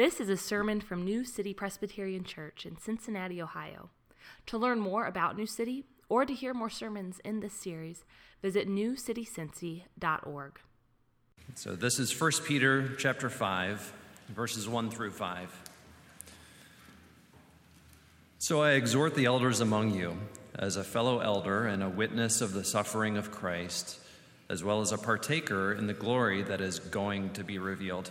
This is a sermon from New City Presbyterian Church in Cincinnati, Ohio. To learn more about New City or to hear more sermons in this series, visit newcitycincy.org. So this is 1 Peter chapter 5, verses 1 through 5. So I exhort the elders among you, as a fellow elder and a witness of the suffering of Christ, as well as a partaker in the glory that is going to be revealed.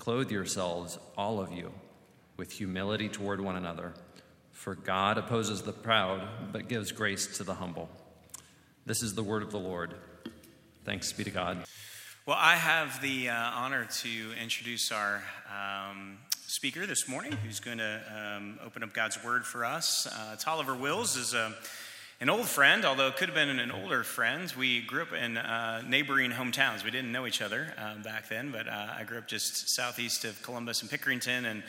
Clothe yourselves, all of you, with humility toward one another. For God opposes the proud, but gives grace to the humble. This is the word of the Lord. Thanks be to God. Well, I have the uh, honor to introduce our um, speaker this morning who's going to um, open up God's word for us. Uh, Tolliver Wills is a an old friend, although it could have been an older friend. We grew up in uh, neighboring hometowns. We didn't know each other um, back then, but uh, I grew up just southeast of Columbus and Pickerington, and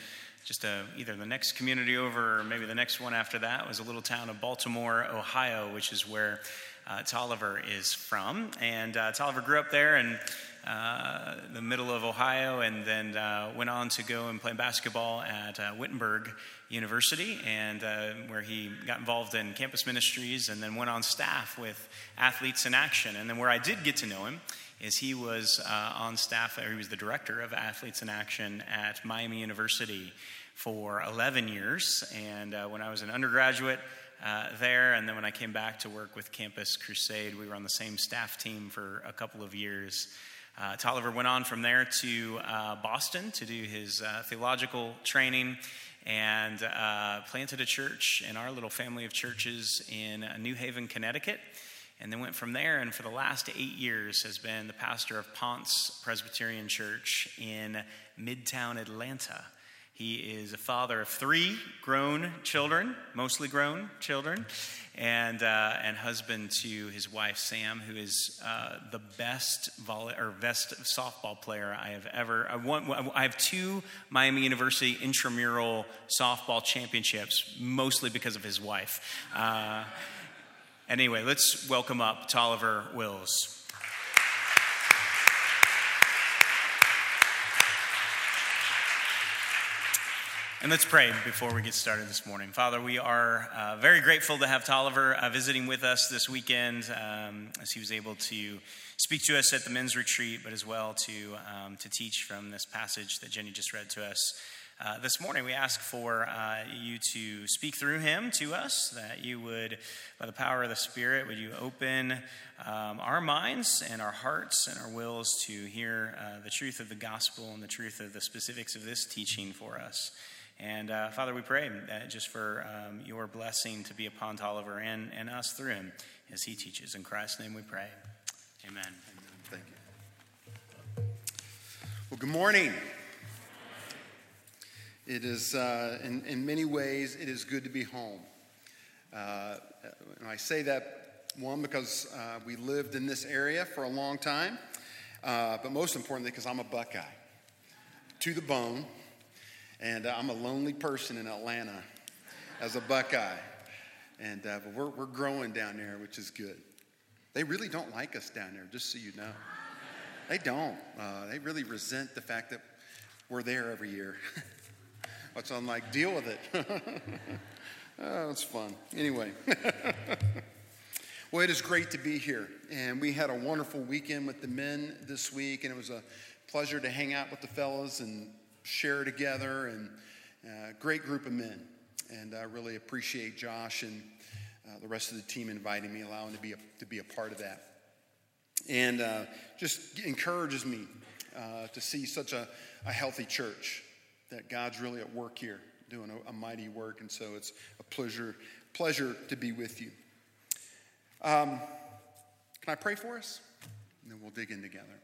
just uh, either the next community over or maybe the next one after that was a little town of Baltimore, Ohio, which is where uh, Tolliver is from. And uh, Tolliver grew up there and uh, the middle of Ohio, and then uh, went on to go and play basketball at uh, Wittenberg University, and uh, where he got involved in campus ministries, and then went on staff with Athletes in Action. And then where I did get to know him is he was uh, on staff, or he was the director of Athletes in Action at Miami University for 11 years. And uh, when I was an undergraduate, uh, there. And then when I came back to work with Campus Crusade, we were on the same staff team for a couple of years. Uh, Tolliver went on from there to uh, Boston to do his uh, theological training and uh, planted a church in our little family of churches in uh, New Haven, Connecticut. And then went from there, and for the last eight years has been the pastor of Ponce Presbyterian Church in Midtown Atlanta. He is a father of three grown children, mostly grown children, and, uh, and husband to his wife, Sam, who is uh, the best, volley, or best softball player I have ever. I, I have two Miami University intramural softball championships, mostly because of his wife. Uh, anyway, let's welcome up Tolliver Wills. And let's pray before we get started this morning. Father, we are uh, very grateful to have Tolliver uh, visiting with us this weekend um, as he was able to speak to us at the men's retreat, but as well to, um, to teach from this passage that Jenny just read to us. Uh, this morning, we ask for uh, you to speak through him to us, that you would, by the power of the Spirit, would you open um, our minds and our hearts and our wills to hear uh, the truth of the gospel and the truth of the specifics of this teaching for us. And uh, Father, we pray uh, just for um, your blessing to be upon Tolliver and, and us through him as he teaches. In Christ's name we pray. Amen. Thank you. Well, good morning. It is, uh, in, in many ways, it is good to be home. Uh, and I say that, one, because uh, we lived in this area for a long time, uh, but most importantly, because I'm a Buckeye to the bone. And uh, I'm a lonely person in Atlanta as a Buckeye. And uh, but we're, we're growing down there, which is good. They really don't like us down there, just so you know. They don't. Uh, they really resent the fact that we're there every year. What's I'm like, deal with it. oh, it's fun. Anyway. well, it is great to be here. And we had a wonderful weekend with the men this week, and it was a pleasure to hang out with the fellows and share together, and a uh, great group of men. And I really appreciate Josh and uh, the rest of the team inviting me, allowing to be a, to be a part of that. And uh, just encourages me uh, to see such a, a healthy church, that God's really at work here, doing a, a mighty work. And so it's a pleasure, pleasure to be with you. Um, can I pray for us? And then we'll dig in together.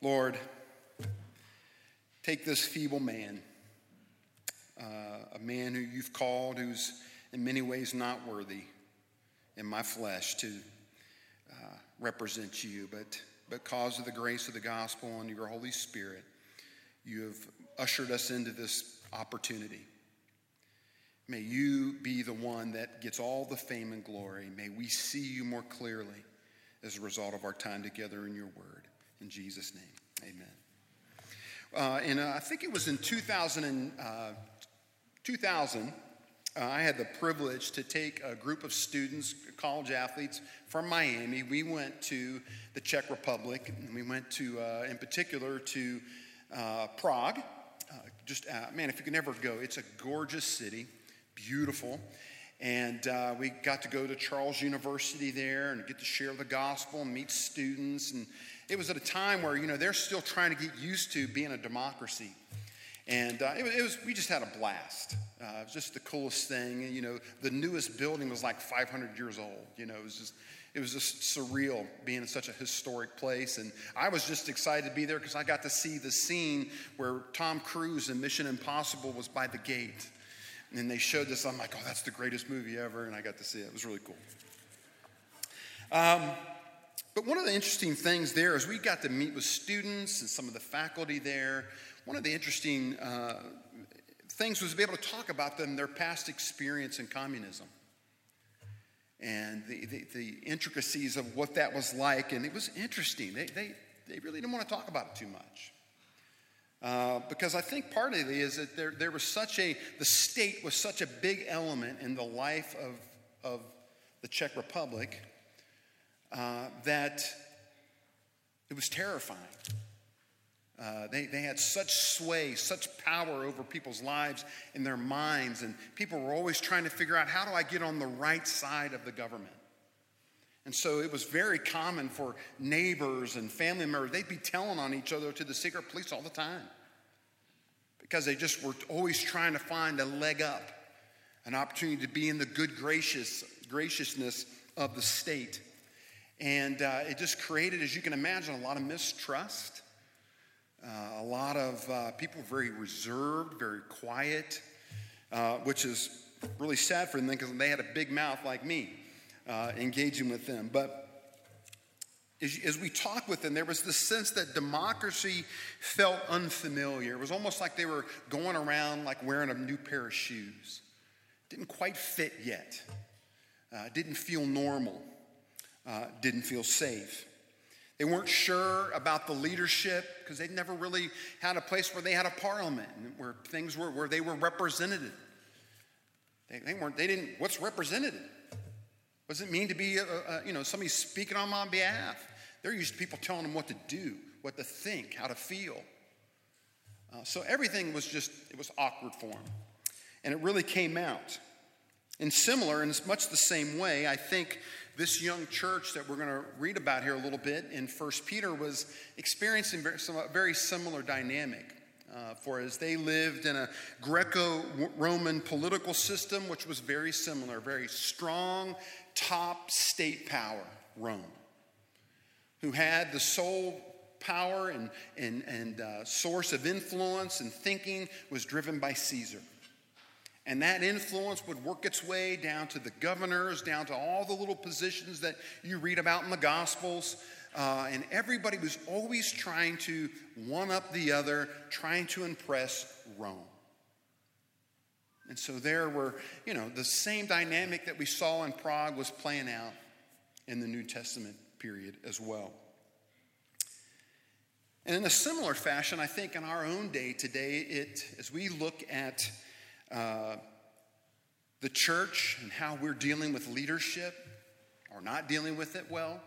Lord, Take this feeble man, uh, a man who you've called who's in many ways not worthy in my flesh to uh, represent you, but because of the grace of the gospel and your Holy Spirit, you have ushered us into this opportunity. May you be the one that gets all the fame and glory. May we see you more clearly as a result of our time together in your word. In Jesus' name, amen. Uh, and uh, I think it was in 2000, and, uh, 2000 uh, I had the privilege to take a group of students, college athletes from Miami. We went to the Czech Republic, and we went to, uh, in particular, to uh, Prague. just, man, if you can ever go, it's a gorgeous city beautiful. And uh, we got to go to Charles University there and get to share the gospel and meet students. And it was at a time where, you know, they're still trying to get used to being a democracy. And uh, it, was, it, was, we just had a blast. Uh, it was just the coolest thing. And, you know, the newest building was like 500 years old. You know, it was just, it was just surreal being in such a historic place. And I was just excited to be there because I got to see the scene where Tom Cruise in Mission Impossible was by the gate. And they showed this. I'm like, oh, that's the greatest movie ever. And I got to see it. It was really cool. Um, but one of the interesting things there is we got to meet with students and some of the faculty there. One of the interesting uh, things was to be able to talk about them, their past experience in communism and the, the, the, intricacies of what that was like. And it was interesting. They, they, they really didn't want to talk about it too much. Uh, because I think part of it is that there, there was such a, the state was such a big element in the life of, of the Czech Republic uh, that it was terrifying. Uh, they, they had such sway, such power over people's lives and their minds, and people were always trying to figure out how do I get on the right side of the government? And so it was very common for neighbors and family members, they'd be telling on each other to the secret police all the time because they just were always trying to find a leg up, an opportunity to be in the good gracious, graciousness of the state. And uh, it just created, as you can imagine, a lot of mistrust. Uh, a lot of uh, people very reserved, very quiet, uh, which is really sad for them because they had a big mouth like me uh, engaging with them. But as, as we talked with them, there was this sense that democracy felt unfamiliar. It was almost like they were going around like wearing a new pair of shoes. Didn't quite fit yet. Uh, didn't feel normal. Uh, didn't feel safe. They weren't sure about the leadership because they'd never really had a place where they had a parliament where things were where they were represented. They, they weren't. They didn't. What's represented? What does it mean to be, a, a, you know, somebody speaking on my behalf? They're used to people telling them what to do, what to think, how to feel. Uh, so everything was just, it was awkward for them. And it really came out. And similar, in much the same way, I think this young church that we're going to read about here a little bit in First Peter was experiencing some, very similar dynamic. Uh, for as they lived in a Greco Roman political system, which was very similar, very strong, top state power, Rome, who had the sole power and, and, and uh, source of influence and thinking was driven by Caesar. And that influence would work its way down to the governors, down to all the little positions that you read about in the Gospels. Uh, and everybody was always trying to one up the other, trying to impress Rome. And so there were, you know, the same dynamic that we saw in Prague was playing out in the New Testament period as well. And in a similar fashion, I think in our own day today, it, as we look at uh, the church and how we're dealing with leadership or not dealing with it well,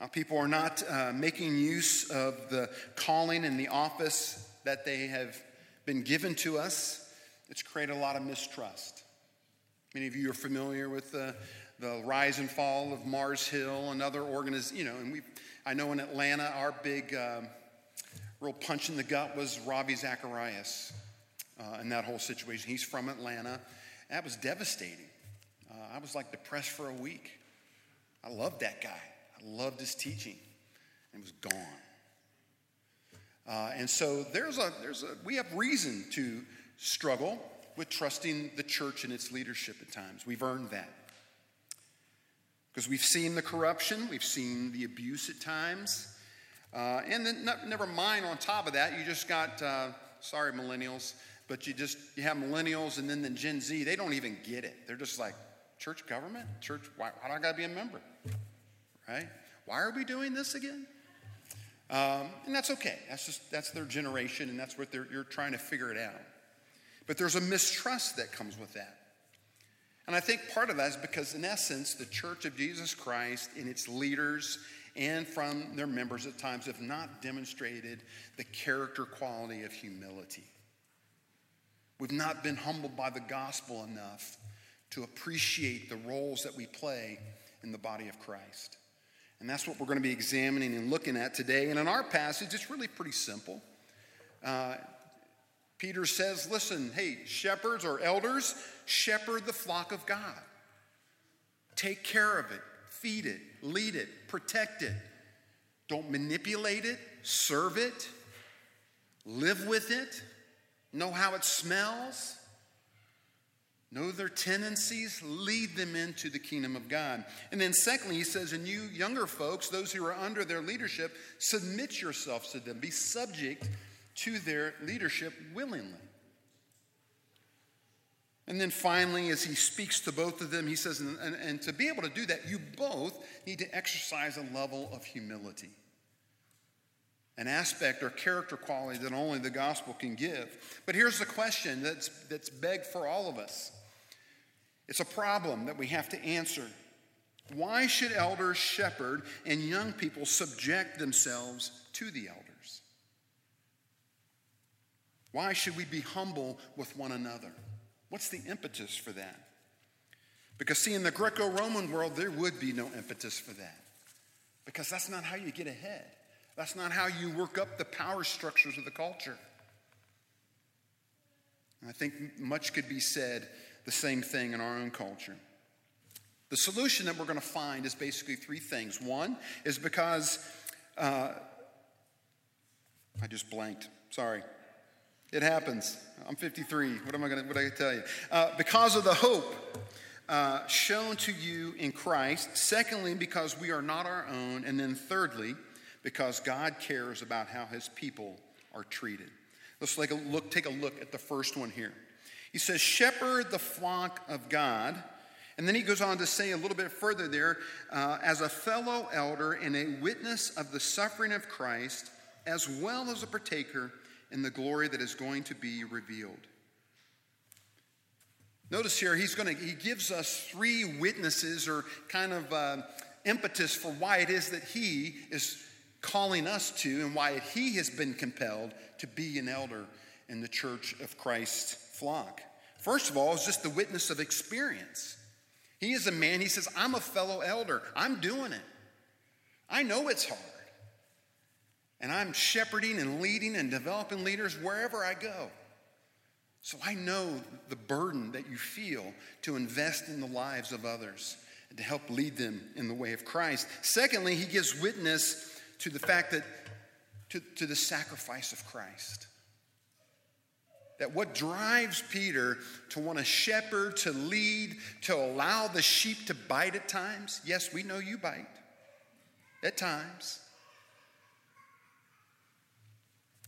how people are not uh, making use of the calling and the office that they have been given to us. It's created a lot of mistrust. Many of you are familiar with the, the rise and fall of Mars Hill and other organizations, you know, and we, I know in Atlanta, our big um, real punch in the gut was Ravi Zacharias uh, in that whole situation. He's from Atlanta. That was devastating. Uh, I was like depressed for a week. I loved that guy. I loved his teaching. And was gone. Uh, and so there's a, there's a, we have reason to struggle with trusting the church and its leadership at times. We've earned that. Because we've seen the corruption, we've seen the abuse at times. Uh, and then, never mind, on top of that, you just got, uh, sorry, millennials, but you just, you have millennials and then the Gen Z, they don't even get it. They're just like, church government? Church, why, why do I got to be a member? Right? Why are we doing this again? Um, and that's okay. That's just, that's their generation and that's what they're, you're trying to figure it out. But there's a mistrust that comes with that. And I think part of that is because, in essence, the Church of Jesus Christ and its leaders and from their members at times have not demonstrated the character quality of humility. We've not been humbled by the gospel enough to appreciate the roles that we play in the body of Christ. And that's what we're going to be examining and looking at today. And in our passage, it's really pretty simple. Uh, Peter says, Listen, hey, shepherds or elders, shepherd the flock of God. Take care of it, feed it, lead it, protect it. Don't manipulate it, serve it, live with it, know how it smells, know their tendencies, lead them into the kingdom of God. And then, secondly, he says, and you younger folks, those who are under their leadership, submit yourselves to them, be subject to their leadership willingly. And then finally, as he speaks to both of them, he says, and, and, and, to be able to do that, you both need to exercise a level of humility, an aspect or character quality that only the gospel can give. But here's the question that's, that's begged for all of us it's a problem that we have to answer. Why should elders shepherd and young people subject themselves to the elders? Why should we be humble with one another? What's the impetus for that? Because, see, in the Greco Roman world, there would be no impetus for that. Because that's not how you get ahead, that's not how you work up the power structures of the culture. And I think much could be said the same thing in our own culture. The solution that we're going to find is basically three things. One is because uh, I just blanked. Sorry. It happens. I'm 53. What am I going to, what I tell you? Uh, because of the hope uh, shown to you in Christ. Secondly, because we are not our own. And then thirdly, because God cares about how his people are treated. Let's take a look, take a look at the first one here. He says, Shepherd the flock of God. And then he goes on to say a little bit further there, uh, as a fellow elder and a witness of the suffering of Christ, as well as a partaker in the glory that is going to be revealed. Notice here, he's going to, he gives us three witnesses or kind of uh, impetus for why it is that he is calling us to and why he has been compelled to be an elder in the church of Christ's flock. First of all, is just the witness of experience. He is a man, he says, I'm a fellow elder. I'm doing it. I know it's hard. And I'm shepherding and leading and developing leaders wherever I go. So I know the burden that you feel to invest in the lives of others and to help lead them in the way of Christ. Secondly, he gives witness to the fact that, to, to the sacrifice of Christ. That what drives Peter to want to shepherd, to lead, to allow the sheep to bite at times. Yes, we know you bite at times.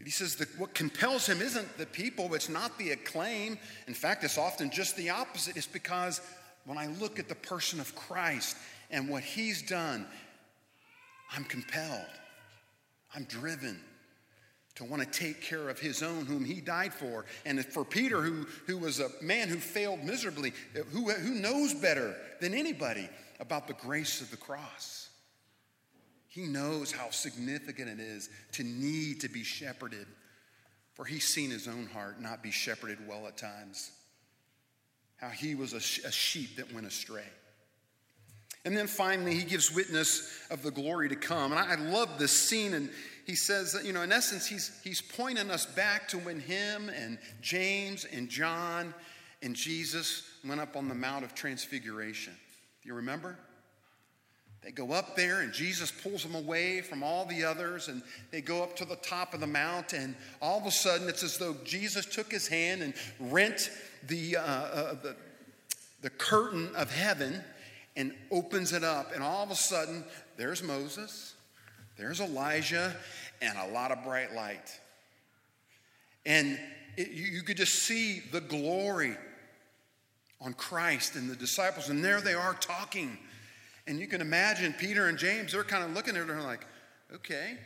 But he says that what compels him isn't the people, it's not the acclaim. In fact, it's often just the opposite. It's because when I look at the person of Christ and what he's done, I'm compelled, I'm driven to want to take care of his own whom he died for. And for Peter, who, who was a man who failed miserably, uh, who, who knows better than anybody about the grace of the cross. He knows how significant it is to need to be shepherded, for he's seen his own heart not be shepherded well at times. How he was a, a sheep that went astray. And then finally, he gives witness of the glory to come. And I, I love this scene. And he says, you know, in essence, he's, he's pointing us back to when him and James and John and Jesus went up on the Mount of Transfiguration. Do you remember? They go up there, and Jesus pulls them away from all the others, and they go up to the top of the mount. And all of a sudden, it's as though Jesus took his hand and rent the, uh, uh, the, the curtain of heaven and opens it up. And all of a sudden, there's Moses, there's Elijah, and a lot of bright light. And it, you, you could just see the glory on Christ and the disciples. And there they are talking. And you can imagine Peter and James, they're kind of looking at her like, okay,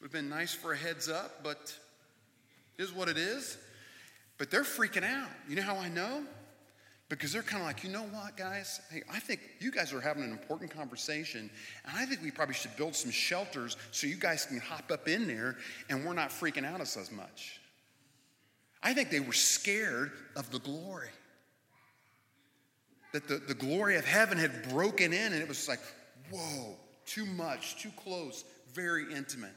would have been nice for a heads up, but is what it is. But they're freaking out. You know how I know? Because they're kind of like, you know what, guys? Hey, I think you guys are having an important conversation, and I think we probably should build some shelters so you guys can hop up in there and we're not freaking out as much. I think they were scared of the glory. That the, the glory of heaven had broken in, and it was like, whoa, too much, too close, very intimate.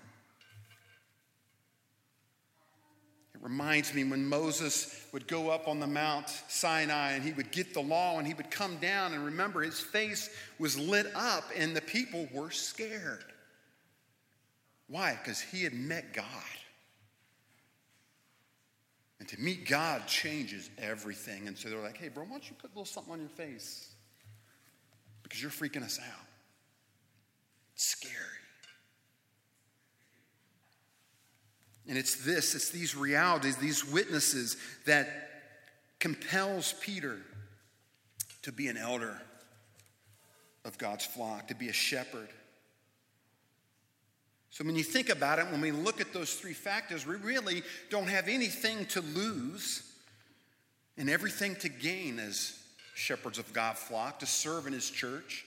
It reminds me when Moses would go up on the Mount Sinai and he would get the law and he would come down, and remember, his face was lit up and the people were scared. Why? Because he had met God. And to meet God changes everything. And so they're like, hey, bro, why don't you put a little something on your face? Because you're freaking us out. It's scary. And it's this, it's these realities, these witnesses that compels Peter to be an elder of God's flock, to be a shepherd. So when you think about it, when we look at those three factors, we really don't have anything to lose and everything to gain as shepherds of God's flock, to serve in his church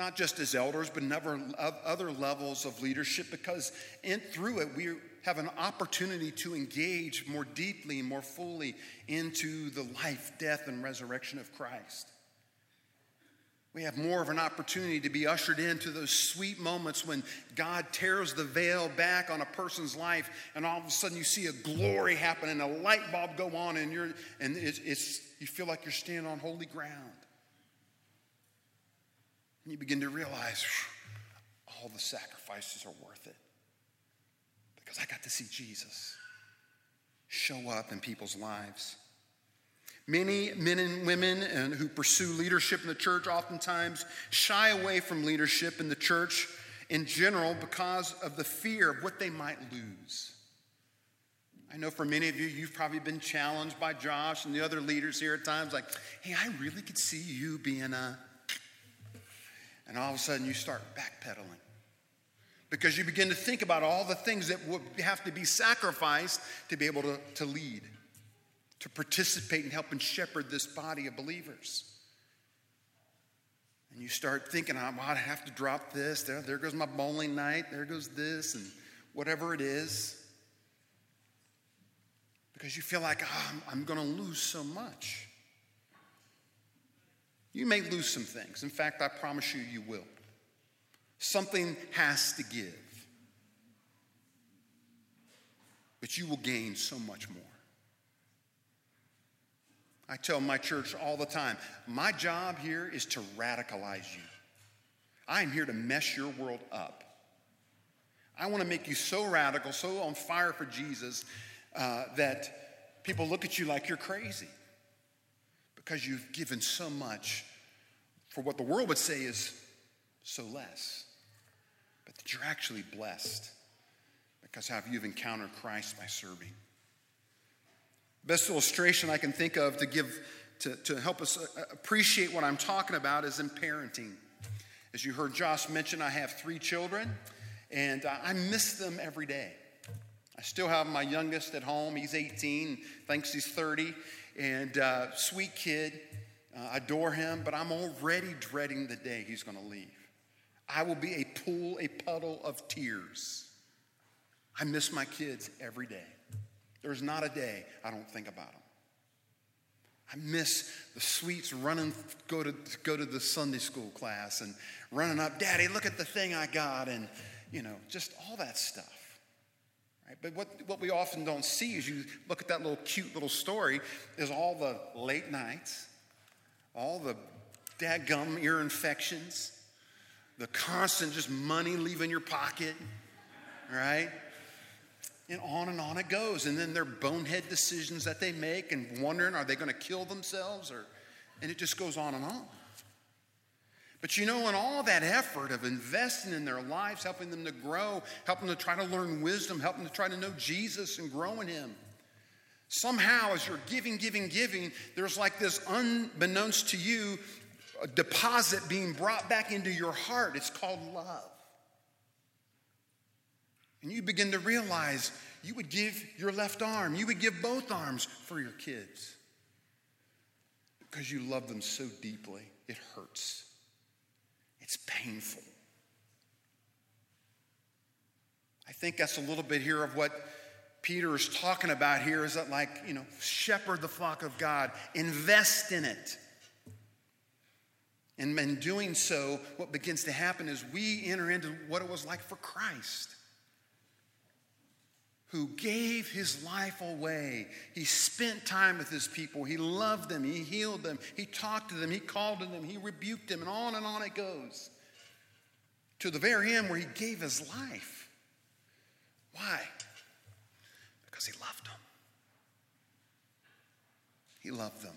not just as elders, but never other levels of leadership, because in, through it we have an opportunity to engage more deeply more fully into the life, death, and resurrection of Christ. We have more of an opportunity to be ushered into those sweet moments when God tears the veil back on a person's life, and all of a sudden you see a glory happen and a light bulb go on, and you're and it's, it's you feel like you're standing on holy ground. And you begin to realize all the sacrifices are worth it. Because I got to see Jesus show up in people's lives. Many men and women and who pursue leadership in the church oftentimes shy away from leadership in the church in general because of the fear of what they might lose. I know for many of you, you've probably been challenged by Josh and the other leaders here at times, like, hey, I really could see you being a and all of a sudden, you start backpedaling because you begin to think about all the things that would have to be sacrificed to be able to, to lead, to participate in helping shepherd this body of believers. And you start thinking, oh, well, I have to drop this. There, there goes my bowling night. There goes this, and whatever it is. Because you feel like, oh, I'm, I'm going to lose so much. You may lose some things. In fact, I promise you, you will. Something has to give. But you will gain so much more. I tell my church all the time my job here is to radicalize you. I'm here to mess your world up. I want to make you so radical, so on fire for Jesus, uh, that people look at you like you're crazy because you've given so much for what the world would say is so less, but that you're actually blessed because how you've encountered Christ by serving. Best illustration I can think of to give to, to help us uh, appreciate what I'm talking about is in parenting. As you heard Josh mention, I have three children, and I miss them every day. I still have my youngest at home. He's 18, thinks he's 30, and uh, sweet kid. Uh, adore him, but I'm already dreading the day he's going to leave. I will be a pool, a puddle of tears. I miss my kids every day. There's not a day I don't think about them. I miss the sweets running, go to, go to the Sunday school class and running up, Daddy, look at the thing I got, and, you know, just all that stuff. Right? But what, what we often don't see is you look at that little cute little story, is all the late nights, all the dadgum ear infections, the constant just money leaving your pocket, right? And on and on it goes. And then their bonehead decisions that they make and wondering, are they going to kill themselves? Or, and it just goes on and on. But you know, in all that effort of investing in their lives, helping them to grow, helping them to try to learn wisdom, helping them to try to know Jesus and grow in Him, somehow as you're giving, giving, giving, there's like this unbeknownst to you a deposit being brought back into your heart. It's called love. And you begin to realize you would give your left arm, you would give both arms for your kids because you love them so deeply. It hurts, it's painful. I think that's a little bit here of what Peter is talking about here is that, like, you know, shepherd the flock of God, invest in it. And in doing so, what begins to happen is we enter into what it was like for Christ who gave his life away. He spent time with his people. He loved them. He healed them. He talked to them. He called to them. He rebuked them. And on and on it goes to the very end where he gave his life. Why? Because he loved them. He loved them.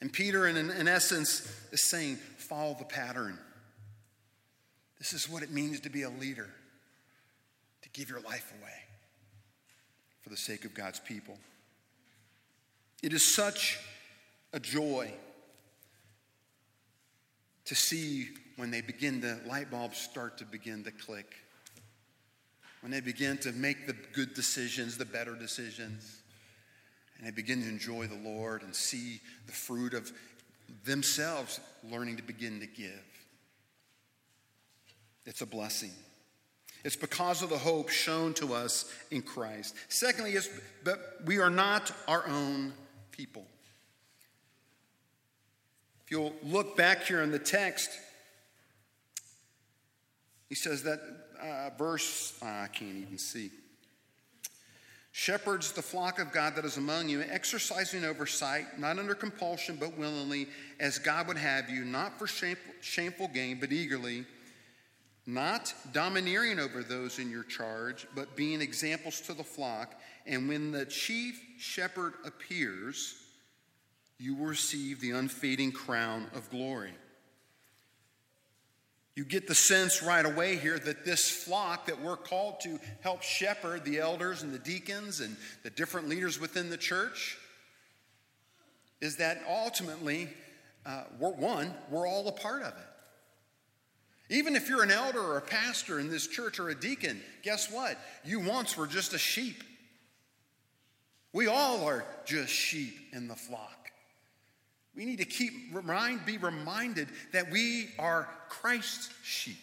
And Peter, in, in essence, is saying, follow the pattern. This is what it means to be a leader, to give your life away for the sake of God's people. It is such a joy to see when they begin the light bulbs start to begin to click. When they begin to make the good decisions, the better decisions, and they begin to enjoy the Lord and see the fruit of themselves learning to begin to give. It's a blessing. It's because of the hope shown to us in Christ. Secondly, is but we are not our own people. If you'll look back here in the text, he says that uh, verse, uh, I can't even see. Shepherds the flock of God that is among you, exercising oversight, not under compulsion, but willingly, as God would have you, not for shameful, gain, but eagerly not domineering over those in your charge, but being examples to the flock. And when the chief shepherd appears, you will receive the unfading crown of glory. You get the sense right away here that this flock that we're called to help shepherd the elders and the deacons and the different leaders within the church is that ultimately, uh, we're one, we're all a part of it. Even if you're an elder or a pastor in this church or a deacon, guess what? You once were just a sheep. We all are just sheep in the flock. We need to keep remind, be reminded that we are Christ's sheep.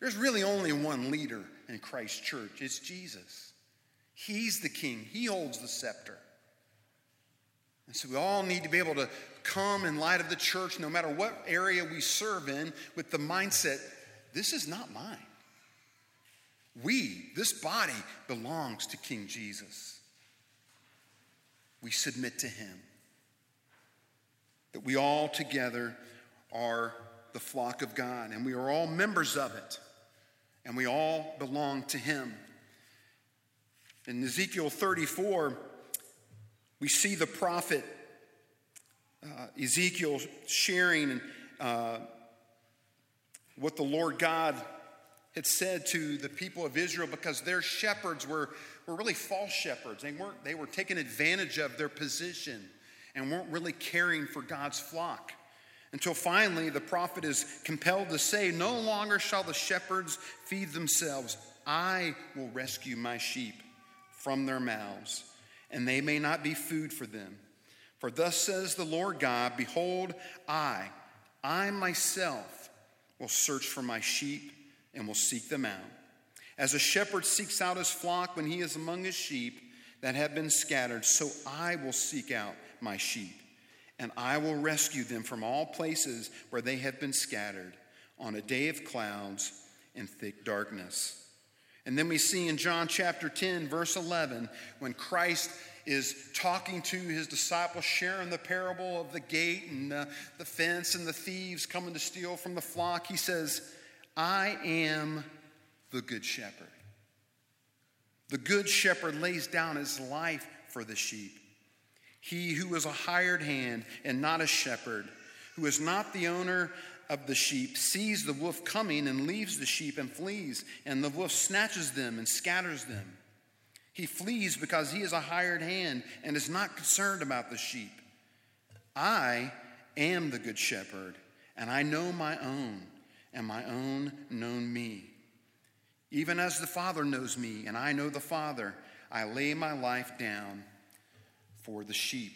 There's really only one leader in Christ's church. It's Jesus. He's the king. He holds the scepter. And so we all need to be able to come in light of the church, no matter what area we serve in, with the mindset this is not mine. We, this body, belongs to King Jesus. We submit to him. That we all together are the flock of God, and we are all members of it, and we all belong to him. In Ezekiel 34, we see the prophet uh, Ezekiel sharing uh, what the Lord God had said to the people of Israel because their shepherds were, were really false shepherds. They, weren't, they were taking advantage of their position and weren't really caring for God's flock. Until finally, the prophet is compelled to say, No longer shall the shepherds feed themselves. I will rescue my sheep from their mouths, and they may not be food for them. For thus says the Lord God Behold, I, I myself, will search for my sheep and will seek them out. As a shepherd seeks out his flock when he is among his sheep that have been scattered, so I will seek out my sheep, and I will rescue them from all places where they have been scattered on a day of clouds and thick darkness. And then we see in John chapter 10, verse 11, when Christ is talking to his disciples, sharing the parable of the gate and the, the fence and the thieves coming to steal from the flock, he says, I am the good shepherd. The good shepherd lays down his life for the sheep. He who is a hired hand and not a shepherd, who is not the owner of the sheep, sees the wolf coming and leaves the sheep and flees, and the wolf snatches them and scatters them. He flees because he is a hired hand and is not concerned about the sheep. I am the good shepherd, and I know my own, and my own know me. Even as the Father knows me, and I know the Father, I lay my life down for the sheep.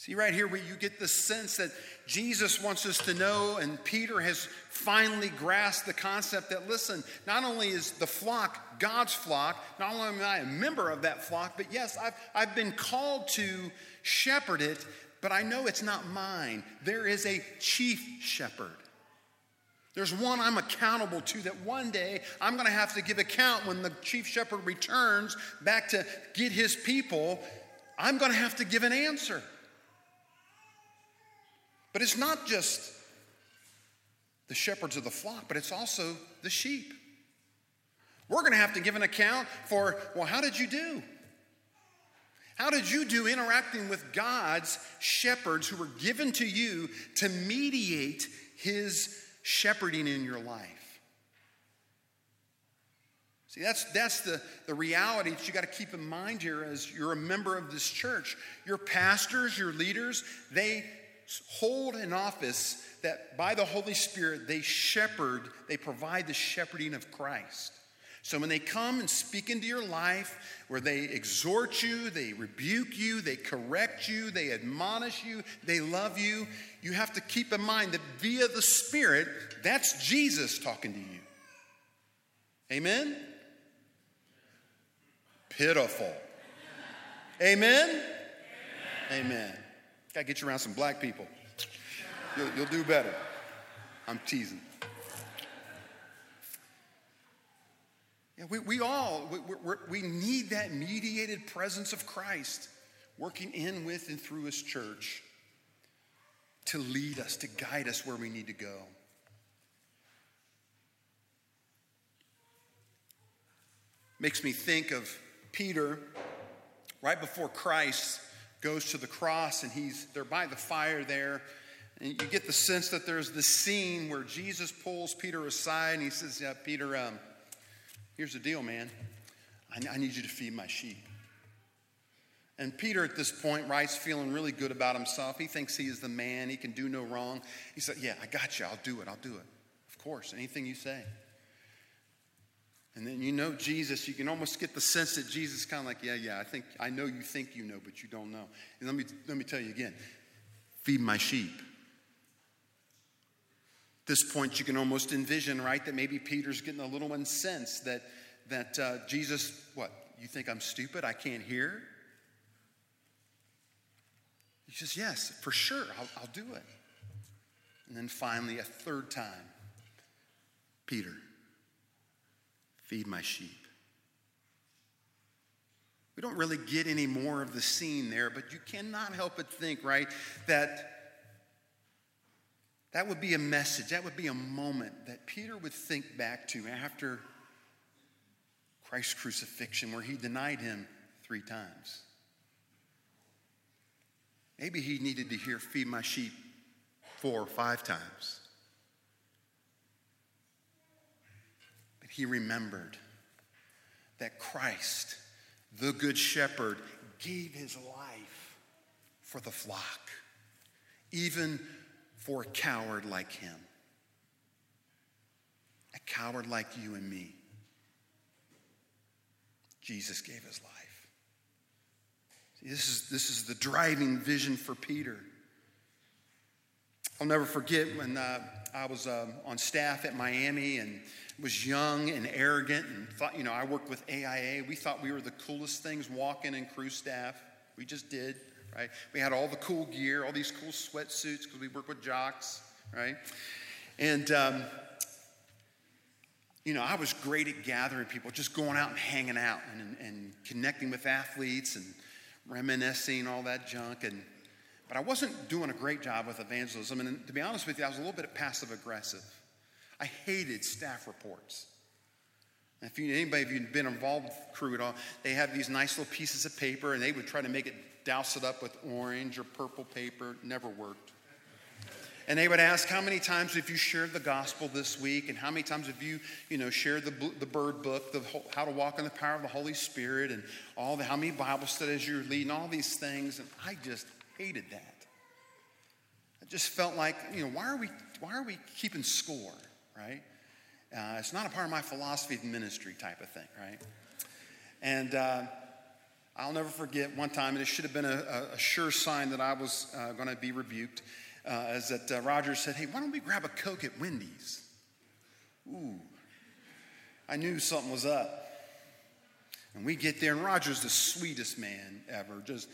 See, right here, where you get the sense that Jesus wants us to know, and Peter has finally grasped the concept that, listen, not only is the flock God's flock, not only am I a member of that flock, but yes, I've, I've been called to shepherd it, but I know it's not mine. There is a chief shepherd. There's one I'm accountable to that one day I'm going to have to give account when the chief shepherd returns back to get his people. I'm going to have to give an answer. But it's not just the shepherds of the flock, but it's also the sheep. We're going to have to give an account for, well, how did you do? How did you do interacting with God's shepherds who were given to you to mediate his shepherding in your life? See, that's, that's the, the reality that you got to keep in mind here as you're a member of this church. Your pastors, your leaders, they hold an office that by the Holy Spirit they shepherd, they provide the shepherding of Christ. So when they come and speak into your life, where they exhort you, they rebuke you, they correct you, they admonish you, they love you, you have to keep in mind that via the Spirit, that's Jesus talking to you. Amen? Pitiful. Amen? Amen. Amen. Got to get you around some black people. You'll, you'll do better. I'm teasing. Yeah, we, we all, we, we need that mediated presence of Christ working in, with, and through His church to lead us, to guide us where we need to go. Makes me think of Peter right before Christ goes to the cross and he's they're by the fire there and you get the sense that there's this scene where jesus pulls peter aside and he says yeah peter um, here's the deal man. I, I need you to feed my sheep. And peter at this point writes feeling really good about himself. He thinks he is the man. He can do no wrong. He said yeah i got you. I'll do it. I'll do it. Of course anything you say. And then you know Jesus, you can almost get the sense that Jesus is kind of like, yeah, yeah, I think I know you think you know, but you don't know. And let me let me tell you again, feed my sheep. This point, you can almost envision, right, that maybe Peter's getting a little incensed that that uh, Jesus, what? You think I'm stupid? I can't hear? He says, yes, for sure, I'll, I'll do it. And then finally, a third time, Peter Feed my sheep. We don't really get any more of the scene there, but you cannot help but think, right, that that would be a message, that would be a moment that Peter would think back to after Christ's crucifixion, where he denied him three times. Maybe he needed to hear, Feed my sheep four or five times. But he remembered that Christ, the Good Shepherd, gave his life for the flock, even for a coward like him, a coward like you and me. Jesus gave his life. See, this, is, this is the driving vision for Peter. I'll never forget when uh, I was um, on staff at Miami and was young and arrogant and thought, you know, I worked with AIA. We thought we were the coolest things walking in Cru staff. We just did, right? We had all the cool gear, all these cool sweatsuits because we work with jocks, right? And um, you know, I was great at gathering people, just going out and hanging out and, and connecting with athletes and reminiscing, all that junk. And, but I wasn't doing a great job with evangelism. And to be honest with you, I was a little bit passive aggressive. I hated staff reports. If you, anybody, of you've been involved with Cru at all, they have these nice little pieces of paper and they would try to make it, douse it up with orange or purple paper. Never worked. And they would ask, how many times have you shared the gospel this week? And how many times have you, you know, shared the, the bird book, the how to walk in the power of the Holy Spirit, and all the, how many Bible studies you're leading, all these things. And I just hated that. I just felt like, you know, why are we, why are we keeping score, right? Uh, it's not a part of my philosophy of ministry type of thing, right? And uh, I'll never forget one time, and it should have been a, a sure sign that I was uh, going to be rebuked uh, is that uh, Roger said, Hey, why don't we grab a Coke at Wendy's? Ooh, I knew something was up. And we get there, and Roger's the sweetest man ever, just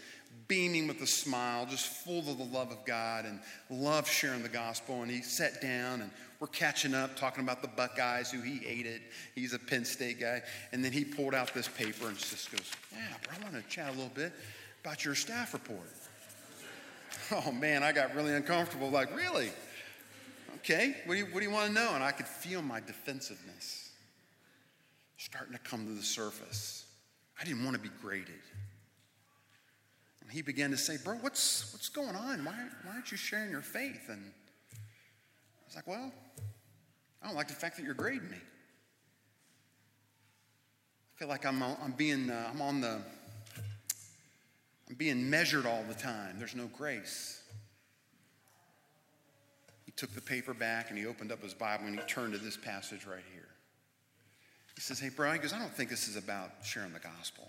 beaming with a smile, just full of the love of God and love sharing the gospel. And he sat down, and we're catching up, talking about the Buckeyes, who he hated. He's a Penn State guy. And then he pulled out this paper and just goes, Yeah, bro, I want to chat a little bit about your staff report. Oh man, I got really uncomfortable. Like, really? Okay, what do you, what do you want to know? And I could feel my defensiveness starting to come to the surface. I didn't want to be graded. And he began to say, Bro, what's, what's going on? Why, why aren't you sharing your faith? And I was like, Well, I don't like the fact that you're grading me. I feel like I'm, I'm being, uh, I'm on the, I'm being measured all the time. There's no grace. He took the paper back and he opened up his Bible and he turned to this passage right here. He says, Hey, bro, he goes, I don't think this is about sharing the gospel.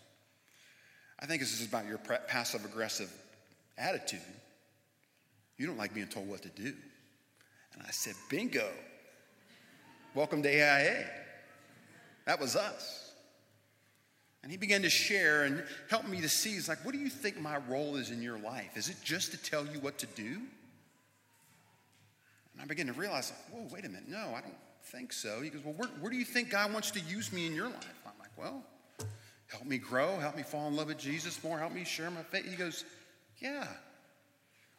I think this is about your passive aggressive attitude. You don't like being told what to do. And I said, Bingo. Welcome to AIA. That was us. And he began to share and help me to see. He's like, What do you think my role is in your life? Is it just to tell you what to do? And I began to realize, Whoa, wait a minute. No, I don't think so. He goes, Well, where, where do you think God wants to use me in your life? I'm like, Well, help me grow, help me fall in love with Jesus more, help me share my faith. He goes, Yeah.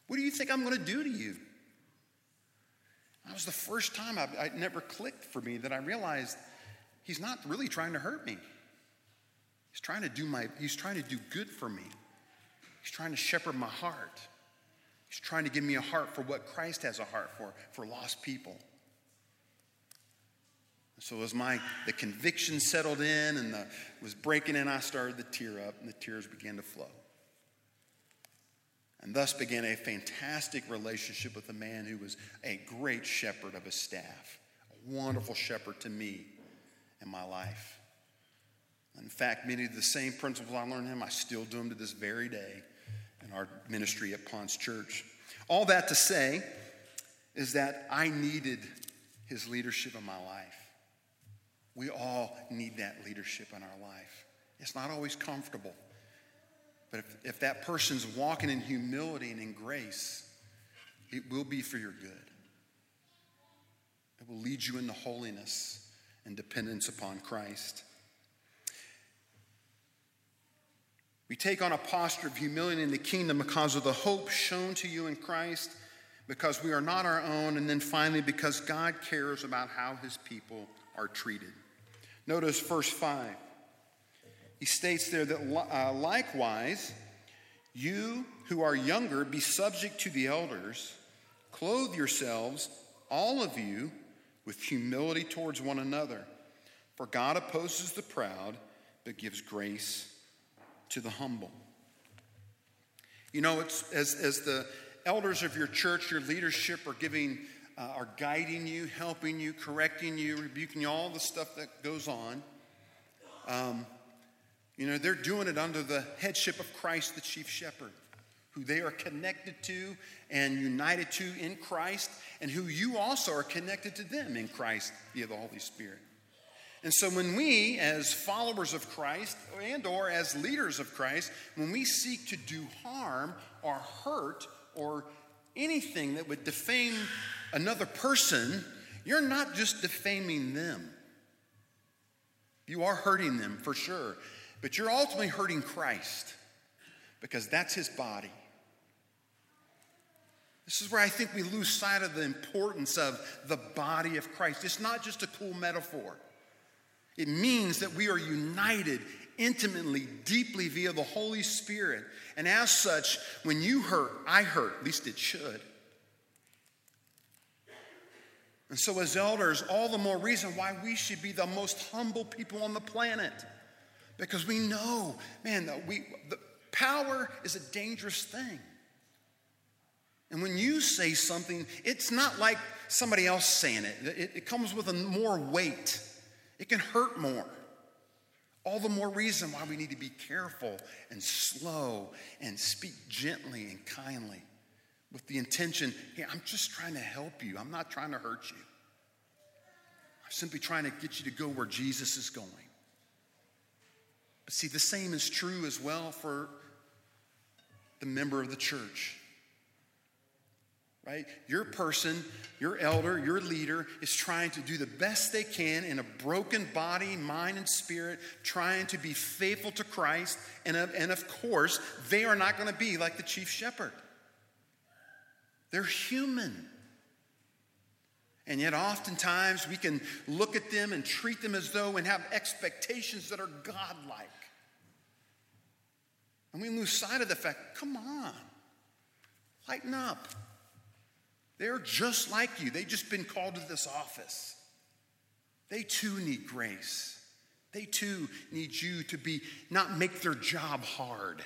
What do you think I'm going to do to you? That was the first time I, I never clicked for me that I realized he's not really trying to hurt me. He's trying to do my, he's trying to do good for me. He's trying to shepherd my heart. He's trying to give me a heart for what Christ has a heart for, for lost people. So as my the conviction settled in and the was breaking in, I started to tear up, and the tears began to flow. And thus began a fantastic relationship with a man who was a great shepherd of his staff, a wonderful shepherd to me in my life. In fact, many of the same principles I learned him, I still do them to this very day in our ministry at Ponce Church. All that to say is that I needed his leadership in my life. We all need that leadership in our life. It's not always comfortable. But if, if that person's walking in humility and in grace, it will be for your good. It will lead you into holiness and dependence upon Christ. We take on a posture of humility in the kingdom because of the hope shown to you in Christ, because we are not our own, and then finally, because God cares about how his people are treated. Notice verse 5. He states there that uh, likewise, you who are younger, be subject to the elders, clothe yourselves, all of you, with humility towards one another. For God opposes the proud, but gives grace to the humble. You know, it's, as, as the elders of your church, your leadership are giving, uh, are guiding you, helping you, correcting you, rebuking you, all the stuff that goes on. Um, you know, they're doing it under the headship of Christ, the chief shepherd, who they are connected to and united to in Christ, and who you also are connected to them in Christ via the Holy Spirit. And so when we as followers of Christ and or as leaders of Christ, when we seek to do harm or hurt or anything that would defame another person, you're not just defaming them. You are hurting them for sure, but you're ultimately hurting Christ because that's his body. This is where I think we lose sight of the importance of the body of Christ. It's not just a cool metaphor, it means that we are united intimately, deeply via the Holy Spirit. And as such, when you hurt, I hurt, at least it should. And so, as elders, all the more reason why we should be the most humble people on the planet. Because we know, man, that we, the power is a dangerous thing. And when you say something, it's not like somebody else saying it, it, it comes with a more weight, it can hurt more. All the more reason why we need to be careful and slow and speak gently and kindly with the intention hey, I'm just trying to help you, I'm not trying to hurt you. I'm simply trying to get you to go where Jesus is going. But see, the same is true as well for the member of the church right? Your person, your elder, your leader is trying to do the best they can in a broken body, mind, and spirit, trying to be faithful to Christ. And and of course, they are not going to be like the chief shepherd. They're human. And yet, oftentimes, we can look at them and treat them as though and have expectations that are godlike. And we lose sight of the fact come on, lighten up. They're just like you. They've just been called to this office. They too need grace. They too need you to be not make their job hard.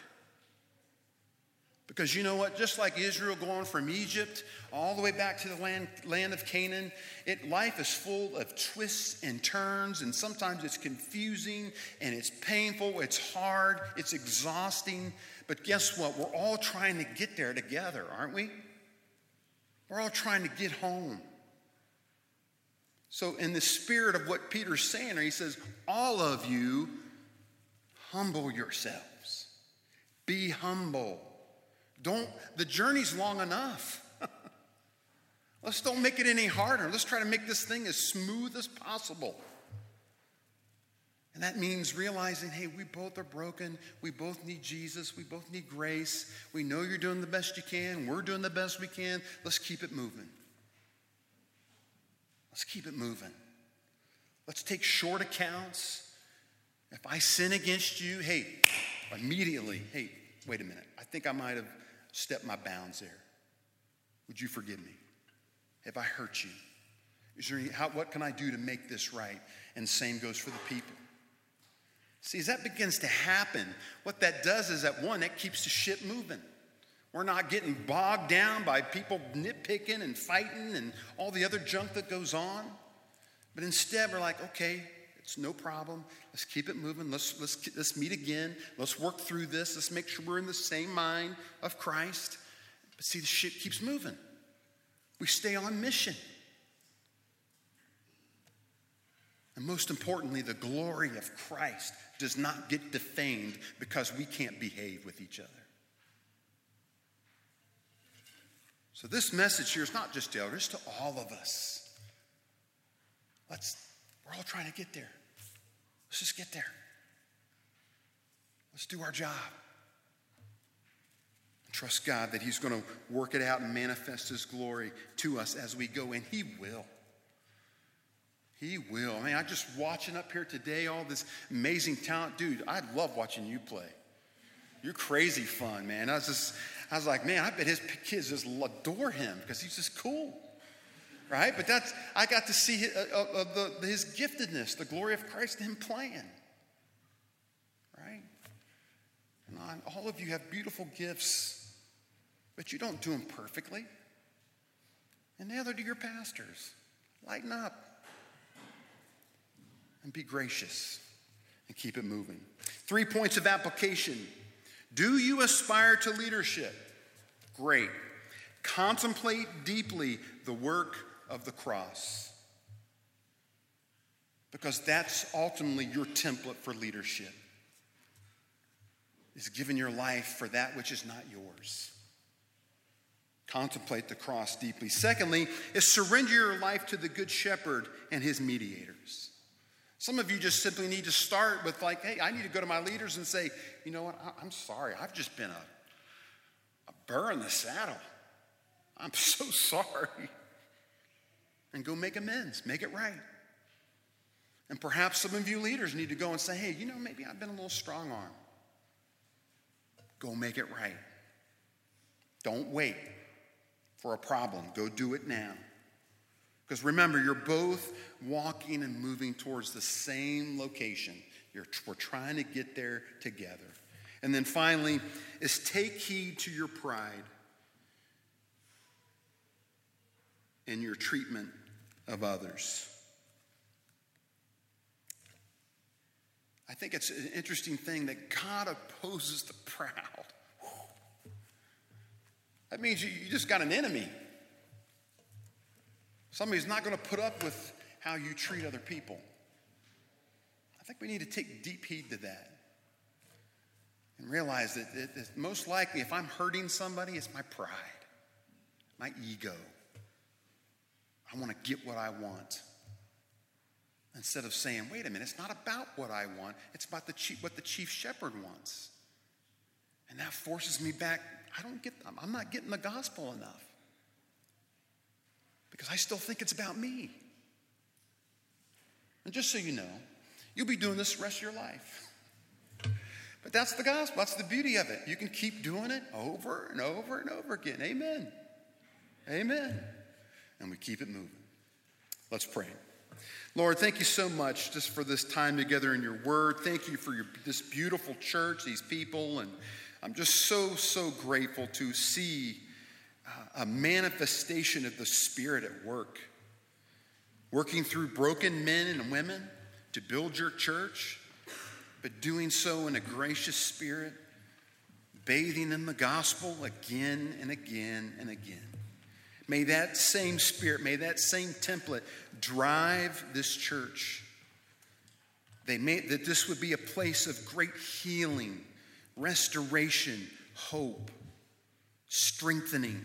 Because you know what? Just like Israel going from Egypt all the way back to the land, land of Canaan, it, life is full of twists and turns, and sometimes it's confusing and it's painful, it's hard, it's exhausting. But guess what? We're all trying to get there together, aren't we? We're all trying to get home. So, in the spirit of what Peter's saying, he says, All of you, humble yourselves. Be humble. Don't, the journey's long enough. Let's don't make it any harder. Let's try to make this thing as smooth as possible. And that means realizing, hey, we both are broken. We both need Jesus. We both need grace. We know you're doing the best you can. We're doing the best we can. Let's keep it moving. Let's keep it moving. Let's take short accounts. If I sin against you, hey, immediately, hey, wait a minute. I think I might have stepped my bounds there. Would you forgive me? Have I hurt you? Is there any, how, what can I do to make this right? And same goes for the people. See, as that begins to happen, what that does is that one, that keeps the ship moving. We're not getting bogged down by people nitpicking and fighting and all the other junk that goes on. But instead, we're like, okay, it's no problem. Let's keep it moving. Let's, let's, let's meet again. Let's work through this. Let's make sure we're in the same mind of Christ. But see, the ship keeps moving. We stay on mission. And most importantly, the glory of Christ does not get defamed because we can't behave with each other. So, this message here is not just to elders, to all of us. Let's, we're all trying to get there. Let's just get there. Let's do our job. Trust God that He's going to work it out and manifest His glory to us as we go, and He will. He will. I mean, I'm just watching up here today, all this amazing talent. Dude, I love watching you play. You're crazy fun, man. I was just, I was like, man, I bet his kids just adore him because he's just cool. Right? But that's, I got to see his, uh, uh, the, his giftedness, the glory of Christ in him playing. Right? And all of you have beautiful gifts, but you don't do them perfectly. And neither do your pastors. Lighten up and be gracious and keep it moving. Three points of application. Do you aspire to leadership? Great. Contemplate deeply the work of the cross. Because that's ultimately your template for leadership. Is giving your life for that which is not yours. Contemplate the cross deeply. Secondly, is surrender your life to the good shepherd and his mediators. Some of you just simply need to start with, like, hey, I need to go to my leaders and say, you know what, I'm sorry. I've just been a, a burr in the saddle. I'm so sorry. And go make amends, make it right. And perhaps some of you leaders need to go and say, hey, you know, maybe I've been a little strong arm. Go make it right. Don't wait for a problem. Go do it now. Because remember, you're both walking and moving towards the same location. You're, we're trying to get there together. And then finally, is take heed to your pride and your treatment of others. I think it's an interesting thing that God opposes the proud. That means you, you just got an enemy. Somebody who's not going to put up with how you treat other people. I think we need to take deep heed to that and realize that, that most likely, if I'm hurting somebody, it's my pride, my ego. I want to get what I want. Instead of saying, wait a minute, it's not about what I want, it's about the chief, what the chief shepherd wants. And that forces me back. I don't get, I'm not getting the gospel enough because I still think it's about me. And just so you know, you'll be doing this the rest of your life. But that's the gospel. That's the beauty of it. You can keep doing it over and over and over again. Amen. Amen. And we keep it moving. Let's pray. Lord, thank you so much just for this time together in your word. Thank you for your, this beautiful church, these people. And I'm just so, so grateful to see a manifestation of the Spirit at work, working through broken men and women to build your church, but doing so in a gracious spirit, bathing in the gospel again and again and again. May that same spirit, may that same template drive this church. They made that this would be a place of great healing, restoration, hope, strengthening.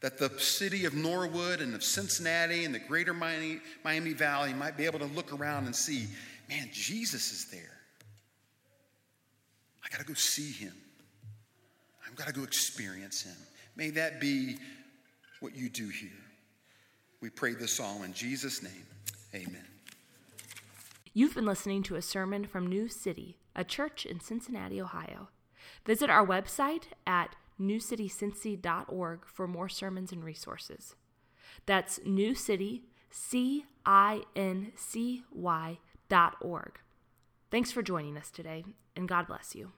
That the city of Norwood and of Cincinnati and the greater Miami, Miami Valley might be able to look around and see, man, Jesus is there. I got to go see him. I've got to go experience him. May that be what you do here. We pray this all in Jesus' name. Amen. You've been listening to a sermon from New City, a church in Cincinnati, Ohio. Visit our website at newcitycincy.org for more sermons and resources. That's New City, C I N C Y dot org. Thanks for joining us today, and God bless you.